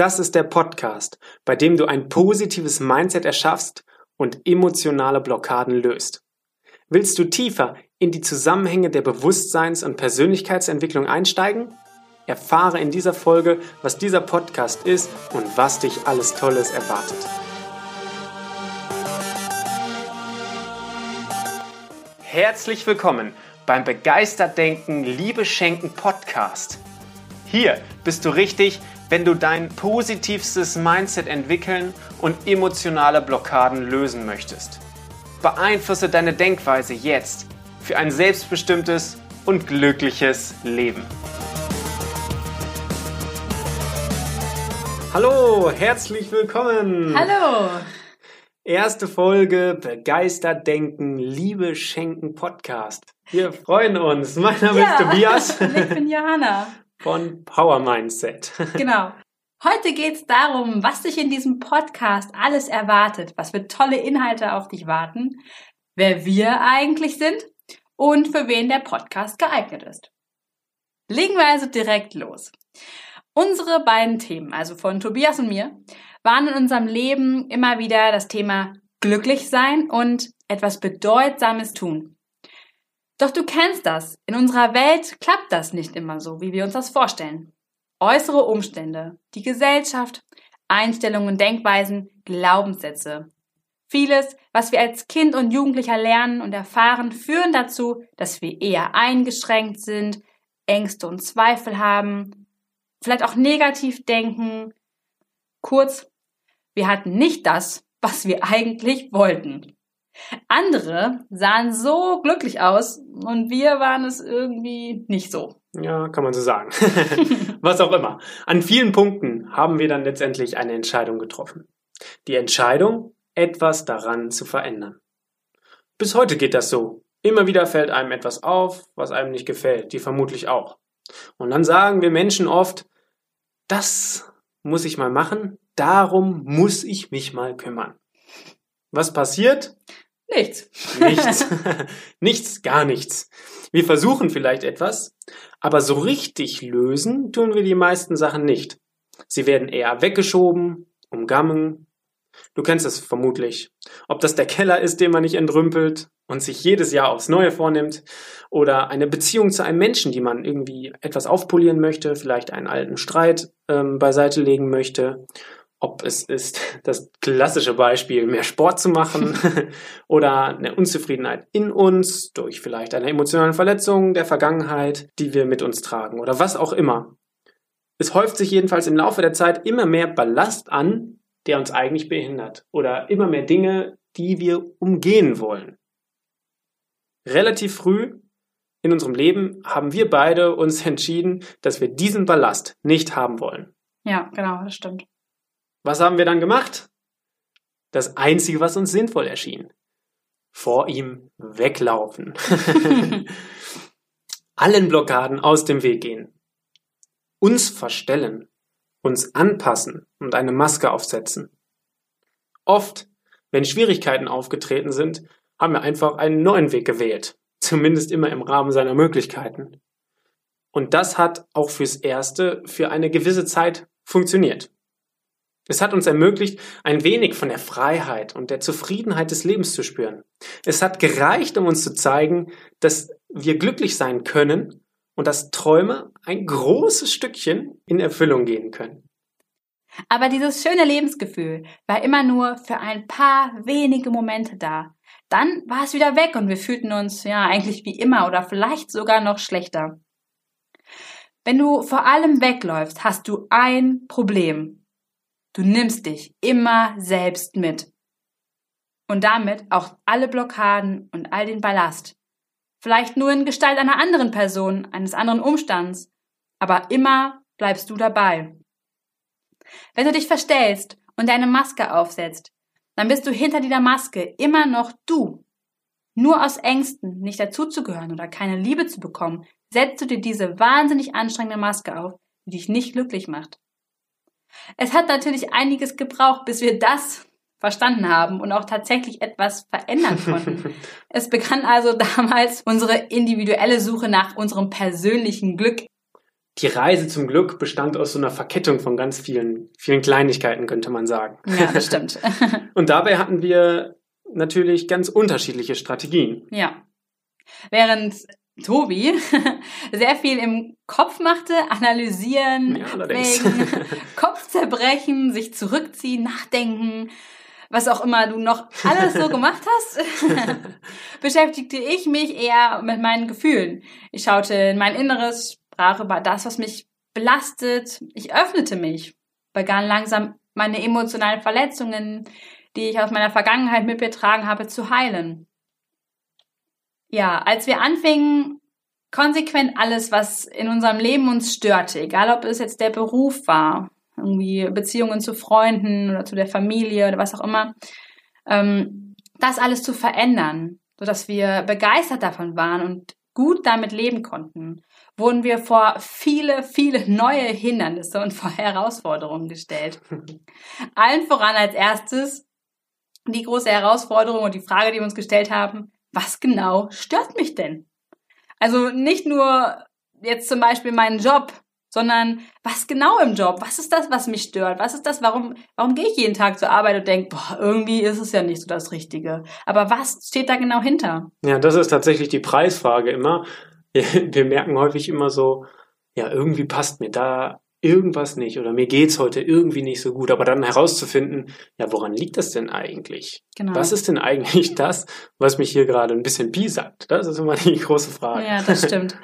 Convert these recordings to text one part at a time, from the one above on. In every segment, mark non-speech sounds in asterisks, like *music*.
Das ist der Podcast, bei dem du ein positives Mindset erschaffst und emotionale Blockaden löst. Willst du tiefer in die Zusammenhänge der Bewusstseins- und Persönlichkeitsentwicklung einsteigen? Erfahre in dieser Folge, was dieser Podcast ist und was dich alles Tolles erwartet. Herzlich willkommen beim Begeistert Denken, Liebe Schenken Podcast. Hier bist du richtig, wenn du dein positivstes Mindset entwickeln und emotionale Blockaden lösen möchtest. Beeinflusse deine Denkweise jetzt für ein selbstbestimmtes und glückliches Leben. Hallo, herzlich willkommen. Hallo. Erste Folge Begeistert Denken, Liebe Schenken Podcast. Wir freuen uns. Mein Name Ja. ist Tobias Ich bin Johanna. Von Power Mindset. *laughs* Genau. Heute geht's darum, was dich in diesem Podcast alles erwartet, was für tolle Inhalte auf dich warten, wer wir eigentlich sind und für wen der Podcast geeignet ist. Legen wir also direkt los. Unsere beiden Themen, also von Tobias und mir, waren in unserem Leben immer wieder das Thema glücklich sein und etwas Bedeutsames tun. Doch du kennst das. In unserer Welt klappt das nicht immer so, wie wir uns das vorstellen. Äußere Umstände, die Gesellschaft, Einstellungen, Denkweisen, Glaubenssätze. Vieles, was wir als Kind und Jugendlicher lernen und erfahren, führen dazu, dass wir eher eingeschränkt sind, Ängste und Zweifel haben, vielleicht auch negativ denken. Kurz, wir hatten nicht das, was wir eigentlich wollten. Andere sahen so glücklich aus und wir waren es irgendwie nicht so. Ja, kann man so sagen. *laughs* Was auch immer. An vielen Punkten haben wir dann letztendlich eine Entscheidung getroffen. Die Entscheidung, etwas daran zu verändern. Bis heute geht das so. Immer wieder fällt einem etwas auf, was einem nicht gefällt, die vermutlich auch. Und dann sagen wir Menschen oft, das muss ich mal machen, darum muss ich mich mal kümmern. Was passiert? Nichts. Nichts. *laughs* *laughs* nichts, gar nichts. Wir versuchen vielleicht etwas, aber so richtig lösen tun wir die meisten Sachen nicht. Sie werden eher weggeschoben, umgangen. Du kennst es vermutlich. Ob das der Keller ist, den man nicht entrümpelt und sich jedes Jahr aufs Neue vornimmt, oder eine Beziehung zu einem Menschen, die man irgendwie etwas aufpolieren möchte, vielleicht einen alten Streit ähm, beiseite legen möchte, ob es ist das klassische Beispiel, mehr Sport zu machen *laughs* oder eine Unzufriedenheit in uns durch vielleicht eine emotionale Verletzung der Vergangenheit, die wir mit uns tragen oder was auch immer. Es häuft sich jedenfalls im Laufe der Zeit immer mehr Ballast an, der uns eigentlich behindert oder immer mehr Dinge, die wir umgehen wollen. Relativ früh in unserem Leben haben wir beide uns *laughs* entschieden, dass wir diesen Ballast nicht haben wollen. Ja, genau, das stimmt. Was haben wir dann gemacht? Das Einzige, was uns sinnvoll erschien. Vor ihm weglaufen. *laughs* Allen Blockaden aus dem Weg gehen. Uns verstellen. Uns anpassen und eine Maske aufsetzen. Oft, wenn Schwierigkeiten aufgetreten sind, haben wir einfach einen neuen Weg gewählt. Zumindest immer im Rahmen seiner Möglichkeiten. Und das hat auch fürs Erste für eine gewisse Zeit funktioniert. Es hat uns ermöglicht, ein wenig von der Freiheit und der Zufriedenheit des Lebens zu spüren. Es hat gereicht, um uns zu zeigen, dass wir glücklich sein können und dass Träume ein großes Stückchen in Erfüllung gehen können. Aber dieses schöne Lebensgefühl war immer nur für ein paar wenige Momente da. Dann war es wieder weg und wir fühlten uns ja eigentlich wie immer oder vielleicht sogar noch schlechter. Wenn du vor allem wegläufst, hast du ein Problem. Du nimmst dich immer selbst mit. Und damit auch alle Blockaden und all den Ballast. Vielleicht nur in Gestalt einer anderen Person, eines anderen Umstands. Aber immer bleibst du dabei. Wenn du dich verstellst und deine Maske aufsetzt, dann bist du hinter dieser Maske immer noch du. Nur aus Ängsten, nicht dazuzugehören oder keine Liebe zu bekommen, setzt du dir diese wahnsinnig anstrengende Maske auf, die dich nicht glücklich macht. Es hat natürlich einiges gebraucht, bis wir das verstanden haben und auch tatsächlich etwas verändern konnten. *laughs* es begann also damals unsere individuelle Suche nach unserem persönlichen Glück. die Reise zum Glück bestand aus so einer Verkettung von ganz vielen, vielen Kleinigkeiten, könnte man sagen. Ja, das *laughs* stimmt. *laughs* Und dabei hatten wir natürlich ganz unterschiedliche Strategien. Ja. Während Tobi *laughs* sehr viel im Kopf machte, analysieren, Ja, abwägen, *laughs* Kopfzerbrechen, sich zurückziehen, nachdenken, was auch immer du noch alles so gemacht hast, *laughs* beschäftigte ich mich eher mit meinen Gefühlen. Ich schaute in mein Inneres, sprach über das, was mich belastet. Ich öffnete mich, begann langsam meine emotionalen Verletzungen, die ich aus meiner Vergangenheit mit betragen habe, zu heilen. Ja, als wir anfingen, konsequent alles, was in unserem Leben uns störte, egal ob es jetzt der Beruf war, irgendwie Beziehungen zu Freunden oder zu der Familie oder was auch immer, ähm, das alles zu verändern, sodass wir begeistert davon waren und gut damit leben konnten, wurden wir vor viele, viele neue Hindernisse und vor Herausforderungen gestellt. Allen voran als erstes die große Herausforderung und die Frage, die wir uns gestellt haben, was genau stört mich denn? Also nicht nur jetzt zum Beispiel meinen Job, sondern was genau im Job? Was ist das, was mich stört? Was ist das, warum, warum gehe ich jeden Tag zur Arbeit und denke, boah, irgendwie ist es ja nicht so das Richtige. Aber was steht da genau hinter? Ja, das ist tatsächlich die Preisfrage immer. *laughs* Wir merken häufig immer so, ja, irgendwie passt mir da irgendwas nicht oder mir geht's heute irgendwie nicht so gut. Aber dann herauszufinden, ja, woran liegt das denn eigentlich? Genau. Was ist denn eigentlich das, was mich hier gerade ein bisschen piesackt? Das ist immer die große Frage. Ja, das stimmt.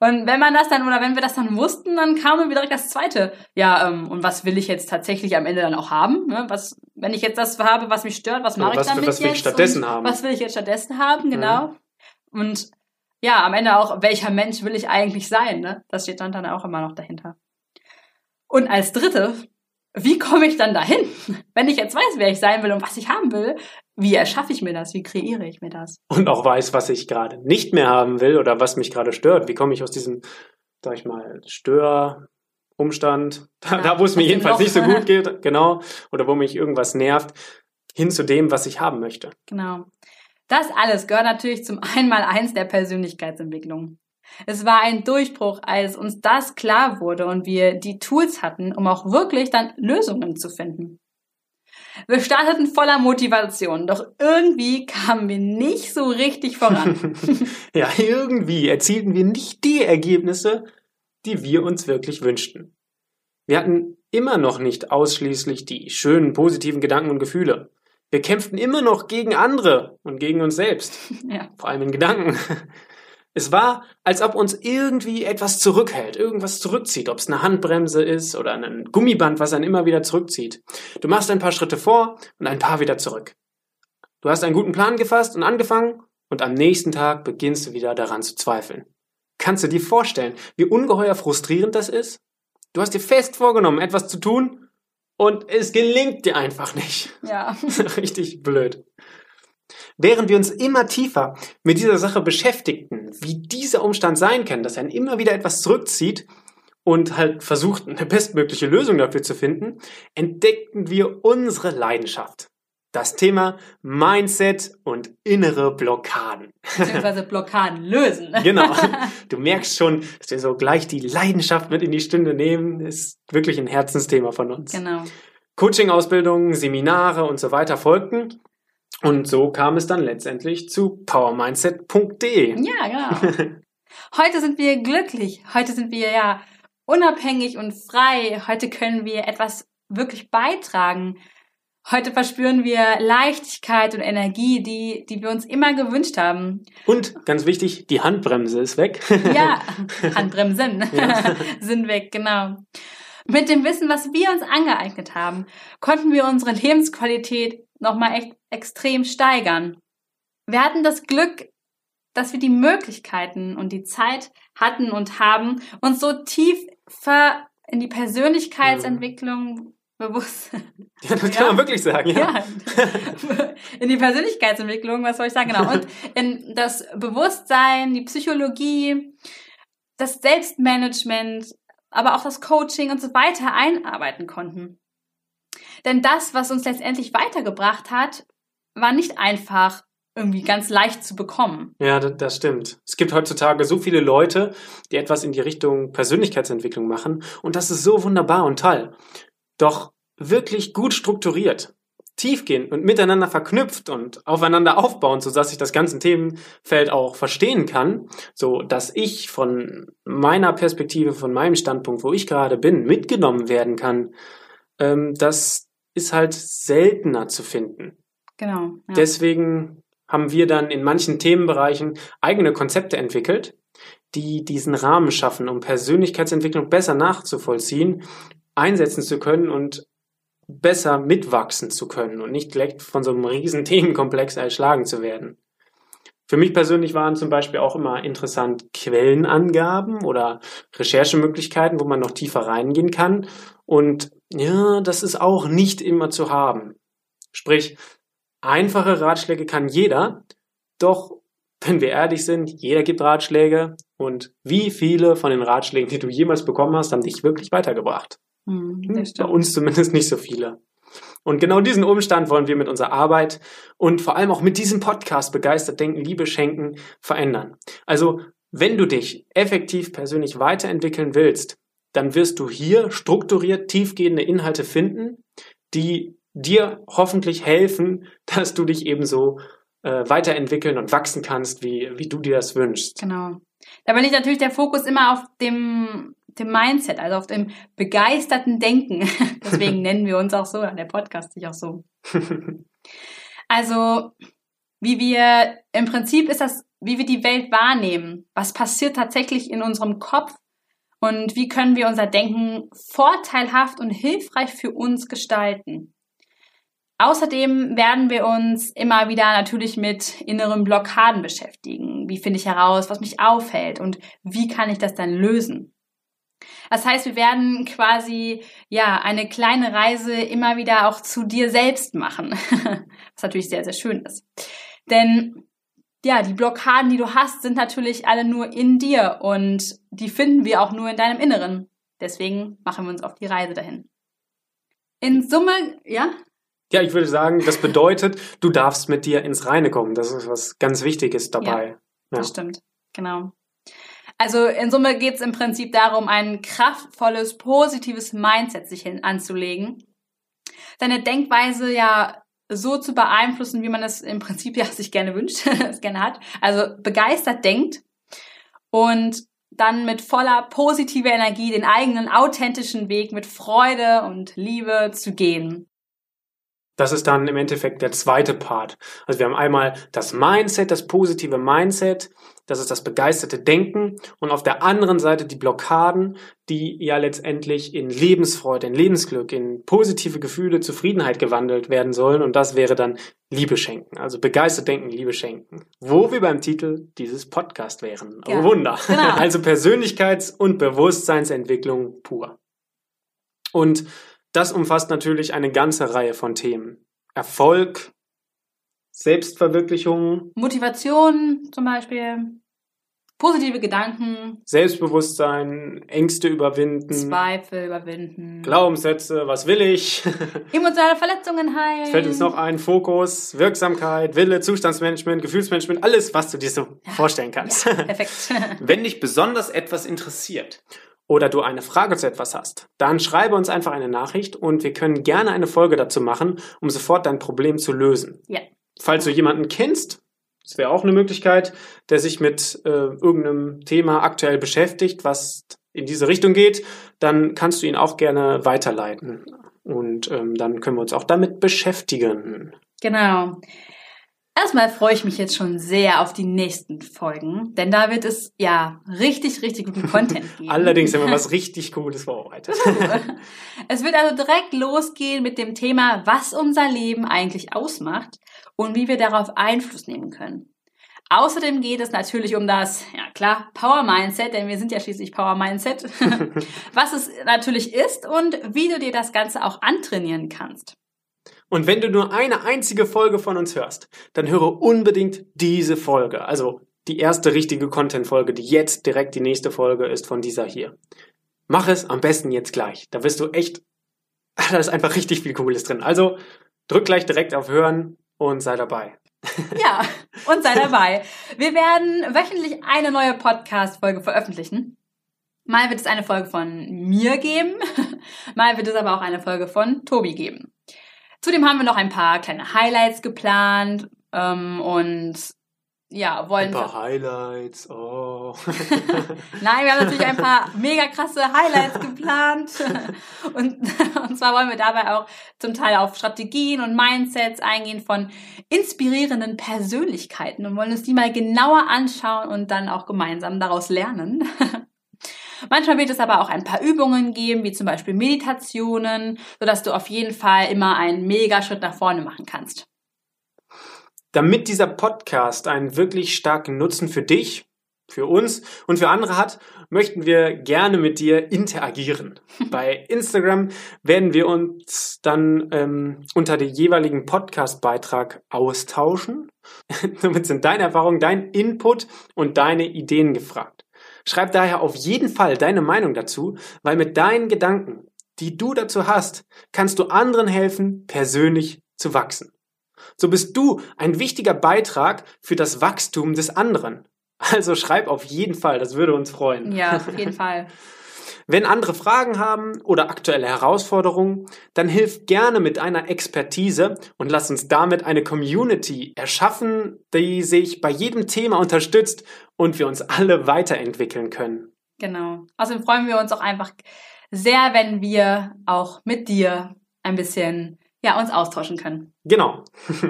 Und wenn man das dann, oder wenn wir das dann wussten, dann kam dann wieder direkt das Zweite. Ja, ähm, und was will ich jetzt tatsächlich am Ende dann auch haben? Ne? Was, wenn ich jetzt das habe, was mich stört, was mache ich was- damit was will ich jetzt? stattdessen haben? Was will ich jetzt stattdessen haben, genau. Und ja, am Ende auch, welcher Mensch will ich eigentlich sein? Ne? Das steht dann, dann auch immer noch dahinter. Und als dritte, wie komme ich dann dahin? Wenn ich jetzt weiß, wer ich sein will und was ich haben will, wie erschaffe ich mir das? Wie kreiere ich mir das? Und auch weiß, was ich gerade nicht mehr haben will oder was mich gerade stört. Wie komme ich aus diesem, sag ich mal, Störumstand, da, Ja, da wo es mir jedenfalls nicht so gut geht, genau, oder wo mich irgendwas nervt, hin zu dem, was ich haben möchte. Genau. Das alles gehört natürlich zum Einmaleins der Persönlichkeitsentwicklung. Es war ein Durchbruch, als uns das klar wurde und wir die Tools hatten, um auch wirklich dann Lösungen zu finden. Wir starteten voller Motivation, doch irgendwie kamen wir nicht so richtig voran. *laughs* ja, irgendwie erzielten wir nicht die Ergebnisse, die wir uns wirklich wünschten. Wir hatten immer noch nicht ausschließlich die schönen, positiven Gedanken und Gefühle. Wir kämpften immer noch gegen andere und gegen uns selbst. *laughs* ja. vor allem in Gedanken. Es war, als ob uns irgendwie etwas zurückhält, irgendwas zurückzieht, ob es eine Handbremse ist oder ein Gummiband, was einen immer wieder zurückzieht. Du machst ein paar Schritte vor und ein paar wieder zurück. Du hast einen guten Plan gefasst und angefangen und am nächsten Tag beginnst du wieder daran zu zweifeln. Kannst du dir vorstellen, wie ungeheuer frustrierend das ist? Du hast dir fest vorgenommen, etwas zu tun und es gelingt dir einfach nicht. Ja. *laughs* Richtig blöd. Während wir uns immer tiefer mit dieser Sache beschäftigten, wie dieser Umstand sein kann, dass einen immer wieder etwas zurückzieht und halt versucht, eine bestmögliche Lösung dafür zu finden, entdeckten wir unsere Leidenschaft. Das Thema Mindset und innere Blockaden. Beziehungsweise Blockaden lösen. *laughs* Genau. *laughs* Du merkst schon, dass wir so gleich die Leidenschaft mit in die Stunde nehmen. Ist wirklich ein Herzensthema von uns. Genau. Coaching-Ausbildungen, Seminare und so weiter folgten. Und so kam es dann letztendlich zu powermindset.de. Ja, genau. *laughs* Heute sind wir glücklich. Heute sind wir ja unabhängig und frei. Heute können wir etwas wirklich beitragen. Heute verspüren wir Leichtigkeit und Energie, die, die wir uns immer gewünscht haben. Und ganz wichtig, die Handbremse ist weg. Ja, *laughs* Handbremsen Ja. *laughs* sind weg, genau. Mit dem Wissen, was wir uns angeeignet haben, konnten wir unsere Lebensqualität nochmal echt extrem steigern. Wir hatten das Glück, dass wir die Möglichkeiten und die Zeit hatten und haben, uns so tief in die Persönlichkeitsentwicklung bewusst, *laughs* Ja, das kann man wirklich sagen. Ja. ja, *laughs* in die Persönlichkeitsentwicklung, was soll ich sagen, genau, und in das Bewusstsein, die Psychologie, das Selbstmanagement, aber auch das Coaching und so weiter einarbeiten konnten. Denn das, was uns letztendlich weitergebracht hat, war nicht einfach irgendwie ganz leicht zu bekommen. Ja, das, stimmt. Es gibt heutzutage so viele Leute, die etwas in die Richtung Persönlichkeitsentwicklung machen und das ist so wunderbar und toll. Doch wirklich gut strukturiert, tiefgehend und miteinander verknüpft und aufeinander aufbauend, so dass ich das ganze Themenfeld auch verstehen kann, so dass ich von meiner Perspektive, von meinem Standpunkt, wo ich gerade bin, mitgenommen werden kann, ähm, das ist halt seltener zu finden. Genau. Ja. Deswegen haben wir dann in manchen Themenbereichen eigene Konzepte entwickelt, die diesen Rahmen schaffen, um Persönlichkeitsentwicklung besser nachzuvollziehen, einsetzen zu können und besser mitwachsen zu können und nicht direkt von so einem riesen *laughs* Themenkomplex erschlagen zu werden. Für mich persönlich waren zum Beispiel auch immer interessant Quellenangaben oder Recherchemöglichkeiten, wo man noch tiefer reingehen kann. Und ja, das ist auch nicht immer zu haben. Sprich, einfache Ratschläge kann jeder, doch wenn wir ehrlich sind, jeder gibt Ratschläge und wie viele von den Ratschlägen, die du jemals bekommen hast, haben dich wirklich weitergebracht? Hm, Bei uns zumindest nicht so viele. Und genau diesen Umstand wollen wir mit unserer Arbeit und vor allem auch mit diesem Podcast begeistert denken, Liebe schenken, verändern. Also, wenn du dich effektiv persönlich weiterentwickeln willst, dann wirst du hier strukturiert tiefgehende Inhalte finden, die dir hoffentlich helfen, *laughs* dass du dich ebenso äh, weiterentwickeln und wachsen kannst, wie, wie du dir das wünschst. Genau. Da liegt natürlich der Fokus immer auf dem dem Mindset, also auf dem begeisterten Denken. *laughs* Deswegen *laughs* nennen wir uns auch so, der Podcast sich auch so. Also, wie wir, im Prinzip ist das, wie wir die Welt wahrnehmen. Was passiert tatsächlich in unserem Kopf? Und wie können wir unser Denken vorteilhaft und hilfreich für uns gestalten? Außerdem werden wir uns immer wieder natürlich mit inneren Blockaden beschäftigen. Wie finde ich heraus, was mich aufhält und wie kann ich das dann lösen? Das heißt, wir werden quasi ja eine kleine Reise immer wieder auch zu dir selbst machen, *laughs* was natürlich sehr sehr schön ist. Denn ja, die Blockaden, die du hast, sind natürlich alle nur in dir und die finden wir auch nur in deinem Inneren. Deswegen machen wir uns auf die Reise dahin. In Summe, ja? Ja, ich würde sagen, das bedeutet, du darfst mit dir ins Reine kommen. Das ist was ganz Wichtiges dabei. Ja, das ja. stimmt. Genau. Also in Summe geht es im Prinzip darum, ein kraftvolles, positives Mindset sich hin anzulegen. Seine Denkweise ja so zu beeinflussen, wie man es im Prinzip *laughs* ja sich gerne wünscht, *laughs* es gerne hat. Also begeistert denkt und dann mit voller positiver Energie den eigenen authentischen Weg mit Freude und Liebe zu gehen. Das ist dann im Endeffekt der zweite Part. Also wir haben einmal das Mindset, das positive Mindset, das ist das begeisterte Denken und auf der anderen Seite die Blockaden, die ja letztendlich in Lebensfreude, in Lebensglück, in positive Gefühle, Zufriedenheit gewandelt werden sollen und das wäre dann Liebe schenken. Also begeistert denken, Liebe schenken. Wo wir beim Titel dieses Podcast wären. Oh ja, oh Wunder. Genau. *laughs* Also Persönlichkeits- und Bewusstseinsentwicklung pur. Und das umfasst natürlich eine ganze Reihe von Themen. Erfolg, Selbstverwirklichung, Motivation zum Beispiel, positive Gedanken, Selbstbewusstsein, Ängste überwinden, Zweifel überwinden, Glaubenssätze, was will ich? *laughs* Emotionale Verletzungen heilen. Fällt uns noch ein, Fokus, Wirksamkeit, Wille, Zustandsmanagement, Gefühlsmanagement, alles, was du dir so ja. vorstellen kannst. Ja, perfekt. *laughs* *laughs* Wenn dich besonders etwas interessiert, oder du eine Frage zu etwas hast, dann schreibe uns einfach eine Nachricht und wir können gerne eine Folge dazu machen, um sofort dein Problem zu lösen. Ja. Falls du jemanden kennst, das wäre auch eine Möglichkeit, der sich mit äh, irgendeinem Thema aktuell beschäftigt, was in diese Richtung geht, dann kannst du ihn auch gerne weiterleiten. Und ähm, dann können wir uns auch damit beschäftigen. Genau. Erstmal freue ich mich jetzt schon sehr auf die nächsten Folgen, denn da wird es ja richtig, richtig guten Content *laughs* geben. Allerdings haben wir was richtig Cooles vorbereitet. *laughs* es wird also direkt losgehen mit dem Thema, was unser Leben eigentlich ausmacht und wie wir darauf Einfluss nehmen können. Außerdem geht es natürlich um das, ja klar, Power Mindset, denn wir sind ja schließlich Power Mindset, *laughs* was es natürlich ist und wie du dir das Ganze auch antrainieren kannst. Und wenn du nur eine einzige Folge von uns hörst, dann höre unbedingt diese Folge. Also die erste richtige Content-Folge, die jetzt direkt die nächste Folge ist von dieser hier. Mach es am besten jetzt gleich. Da wirst du echt, *laughs* da ist einfach richtig viel Cooles drin. Also drück gleich direkt auf Hören und sei dabei. *laughs* Ja, und sei dabei. Wir werden wöchentlich eine neue Podcast-Folge veröffentlichen. Mal wird es eine Folge von mir geben, *laughs* mal wird es aber auch eine Folge von Tobi geben. Zudem haben wir noch ein paar kleine Highlights geplant ähm, und ja, wollen. Ein paar Highlights, oh. *laughs* Nein, wir haben natürlich ein paar mega krasse Highlights geplant. *laughs* Und, *laughs* und zwar wollen wir dabei auch zum Teil auf Strategien und Mindsets eingehen von inspirierenden Persönlichkeiten und wollen uns die mal genauer anschauen und dann auch gemeinsam daraus lernen. Manchmal wird es aber auch ein paar Übungen geben, wie zum Beispiel Meditationen, sodass du auf jeden Fall immer einen mega Schritt nach vorne machen kannst. Damit dieser Podcast einen wirklich starken Nutzen für dich, für uns und für andere hat, möchten wir gerne mit dir interagieren. *laughs* Bei Instagram werden wir uns dann ähm, unter dem jeweiligen Podcast-Beitrag austauschen. *laughs* Somit sind deine Erfahrungen, dein Input und deine Ideen gefragt. Schreib daher auf jeden Fall deine Meinung dazu, weil mit deinen Gedanken, die du dazu hast, kannst du anderen helfen, persönlich zu wachsen so bist du ein wichtiger Beitrag für das Wachstum des anderen. Also schreib auf jeden Fall, das würde uns freuen. Ja, auf jeden Fall. *laughs* Wenn andere Fragen haben oder aktuelle Herausforderungen, dann hilf gerne mit einer Expertise und lass uns damit eine Community erschaffen, die sich bei jedem Thema unterstützt und wir uns alle weiterentwickeln können. Genau. Außerdem freuen wir uns auch einfach sehr, wenn wir auch mit dir ein bisschen ja, uns austauschen können. Genau. *laughs*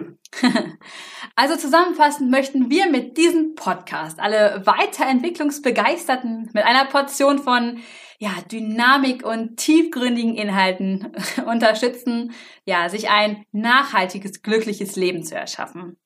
also zusammenfassend möchten wir mit diesem Podcast alle Weiterentwicklungsbegeisterten mit einer Portion von ja, Dynamik und tiefgründigen Inhalten *laughs* unterstützen, ja, sich ein nachhaltiges, glückliches Leben zu erschaffen.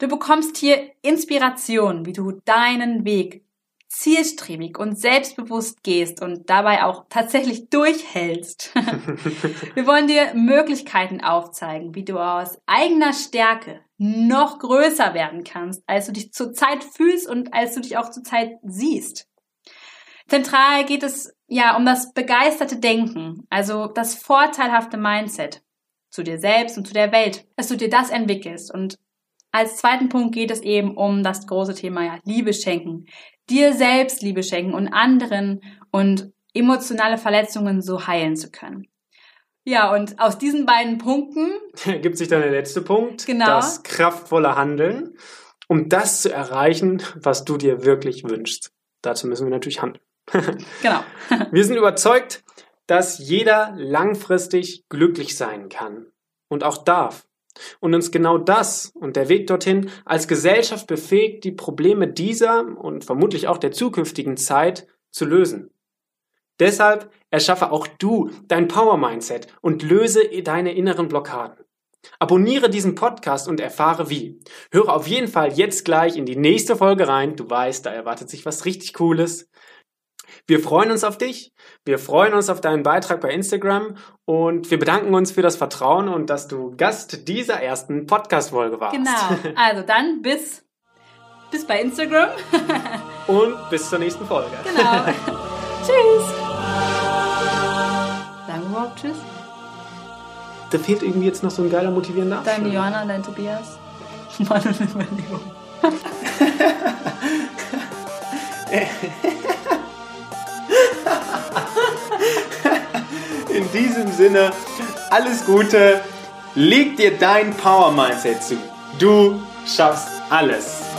Du bekommst hier Inspiration, wie du deinen Weg zielstrebig und selbstbewusst gehst und dabei auch tatsächlich durchhältst. *laughs* Wir wollen dir Möglichkeiten aufzeigen, wie du aus eigener Stärke noch größer werden kannst, als du dich zurzeit fühlst und als du dich auch zurzeit siehst. Zentral geht es ja um das begeisterte Denken, also das vorteilhafte Mindset zu dir selbst und zu der Welt, dass du dir das entwickelst. Und als zweiten Punkt geht es eben um das große Thema ja, Liebe schenken, dir selbst Liebe schenken und anderen und emotionale Verletzungen so heilen zu können. Ja, und aus diesen beiden Punkten *laughs* gibt sich dann der letzte Punkt, genau. das kraftvolle Handeln, um das zu erreichen, was du dir wirklich wünschst. Dazu müssen wir natürlich handeln. *laughs* genau. wir sind überzeugt, dass jeder langfristig glücklich sein kann und auch darf und uns genau das und der Weg dorthin als Gesellschaft befähigt, die Probleme dieser und vermutlich auch der zukünftigen Zeit zu lösen. Deshalb erschaffe auch du dein Power-Mindset und löse deine inneren Blockaden. Abonniere diesen Podcast und erfahre wie. Höre auf jeden Fall jetzt gleich in die nächste Folge rein. Du weißt, da erwartet sich was richtig Cooles. Wir freuen uns auf dich. Wir freuen uns auf deinen Beitrag bei Instagram und wir bedanken uns für das Vertrauen und dass du Gast dieser ersten Podcast-Folge warst. Genau. *laughs* Also dann bis, bis bei Instagram. *laughs* und bis zur nächsten Folge. Genau. *laughs* tschüss. Sagen wir überhaupt Tschüss? Da fehlt irgendwie jetzt noch so ein geiler motivierender Abschluss. Dein Johanna, dein Tobias. Meine Überlegung. *laughs* In diesem Sinne, alles Gute. Leg dir dein Power Mindset zu. Du schaffst alles.